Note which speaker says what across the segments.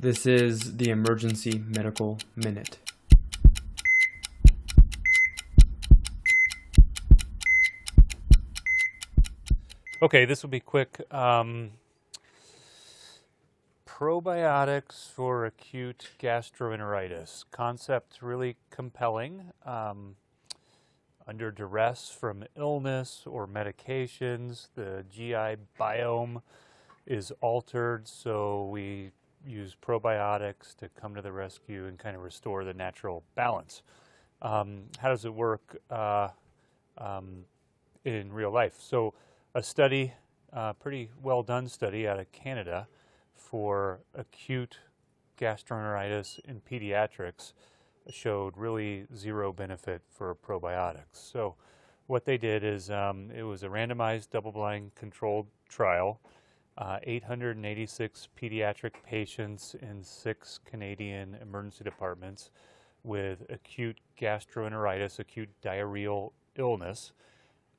Speaker 1: This is the Emergency Medical Minute.
Speaker 2: Okay, this will be quick. Um, probiotics for acute gastroenteritis. Concept really compelling. Um, under duress from illness or medications, the GI biome is altered, so we use probiotics to come to the rescue and kind of restore the natural balance. Um, how does it work uh, um, in real life? So, a study, a pretty well done study out of Canada for acute gastroenteritis in pediatrics showed really zero benefit for probiotics. So, what they did is um, it was a randomized double blind controlled trial. Uh, 886 pediatric patients in six Canadian emergency departments with acute gastroenteritis, acute diarrheal illness,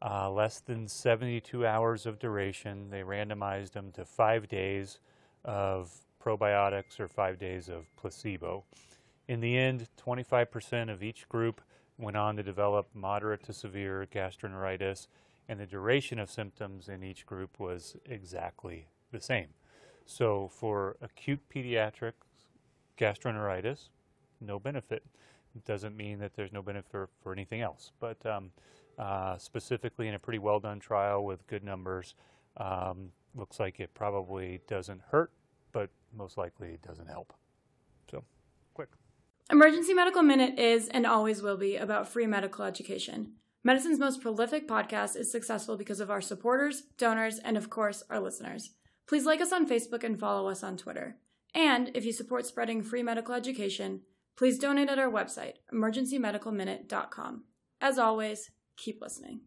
Speaker 2: uh, less than 72 hours of duration. They randomized them to five days of probiotics or five days of placebo. In the end, 25% of each group went on to develop moderate to severe gastroenteritis, and the duration of symptoms in each group was exactly the same. So, for acute pediatric gastroenteritis, no benefit. It doesn't mean that there's no benefit for, for anything else, but um, uh, specifically in a pretty well done trial with good numbers, um, looks like it probably doesn't hurt, but most likely doesn't help. So, quick.
Speaker 3: Emergency Medical Minute is and always will be about free medical education. Medicine's most prolific podcast is successful because of our supporters, donors, and of course, our listeners. Please like us on Facebook and follow us on Twitter. And if you support spreading free medical education, please donate at our website, emergencymedicalminute.com. As always, keep listening.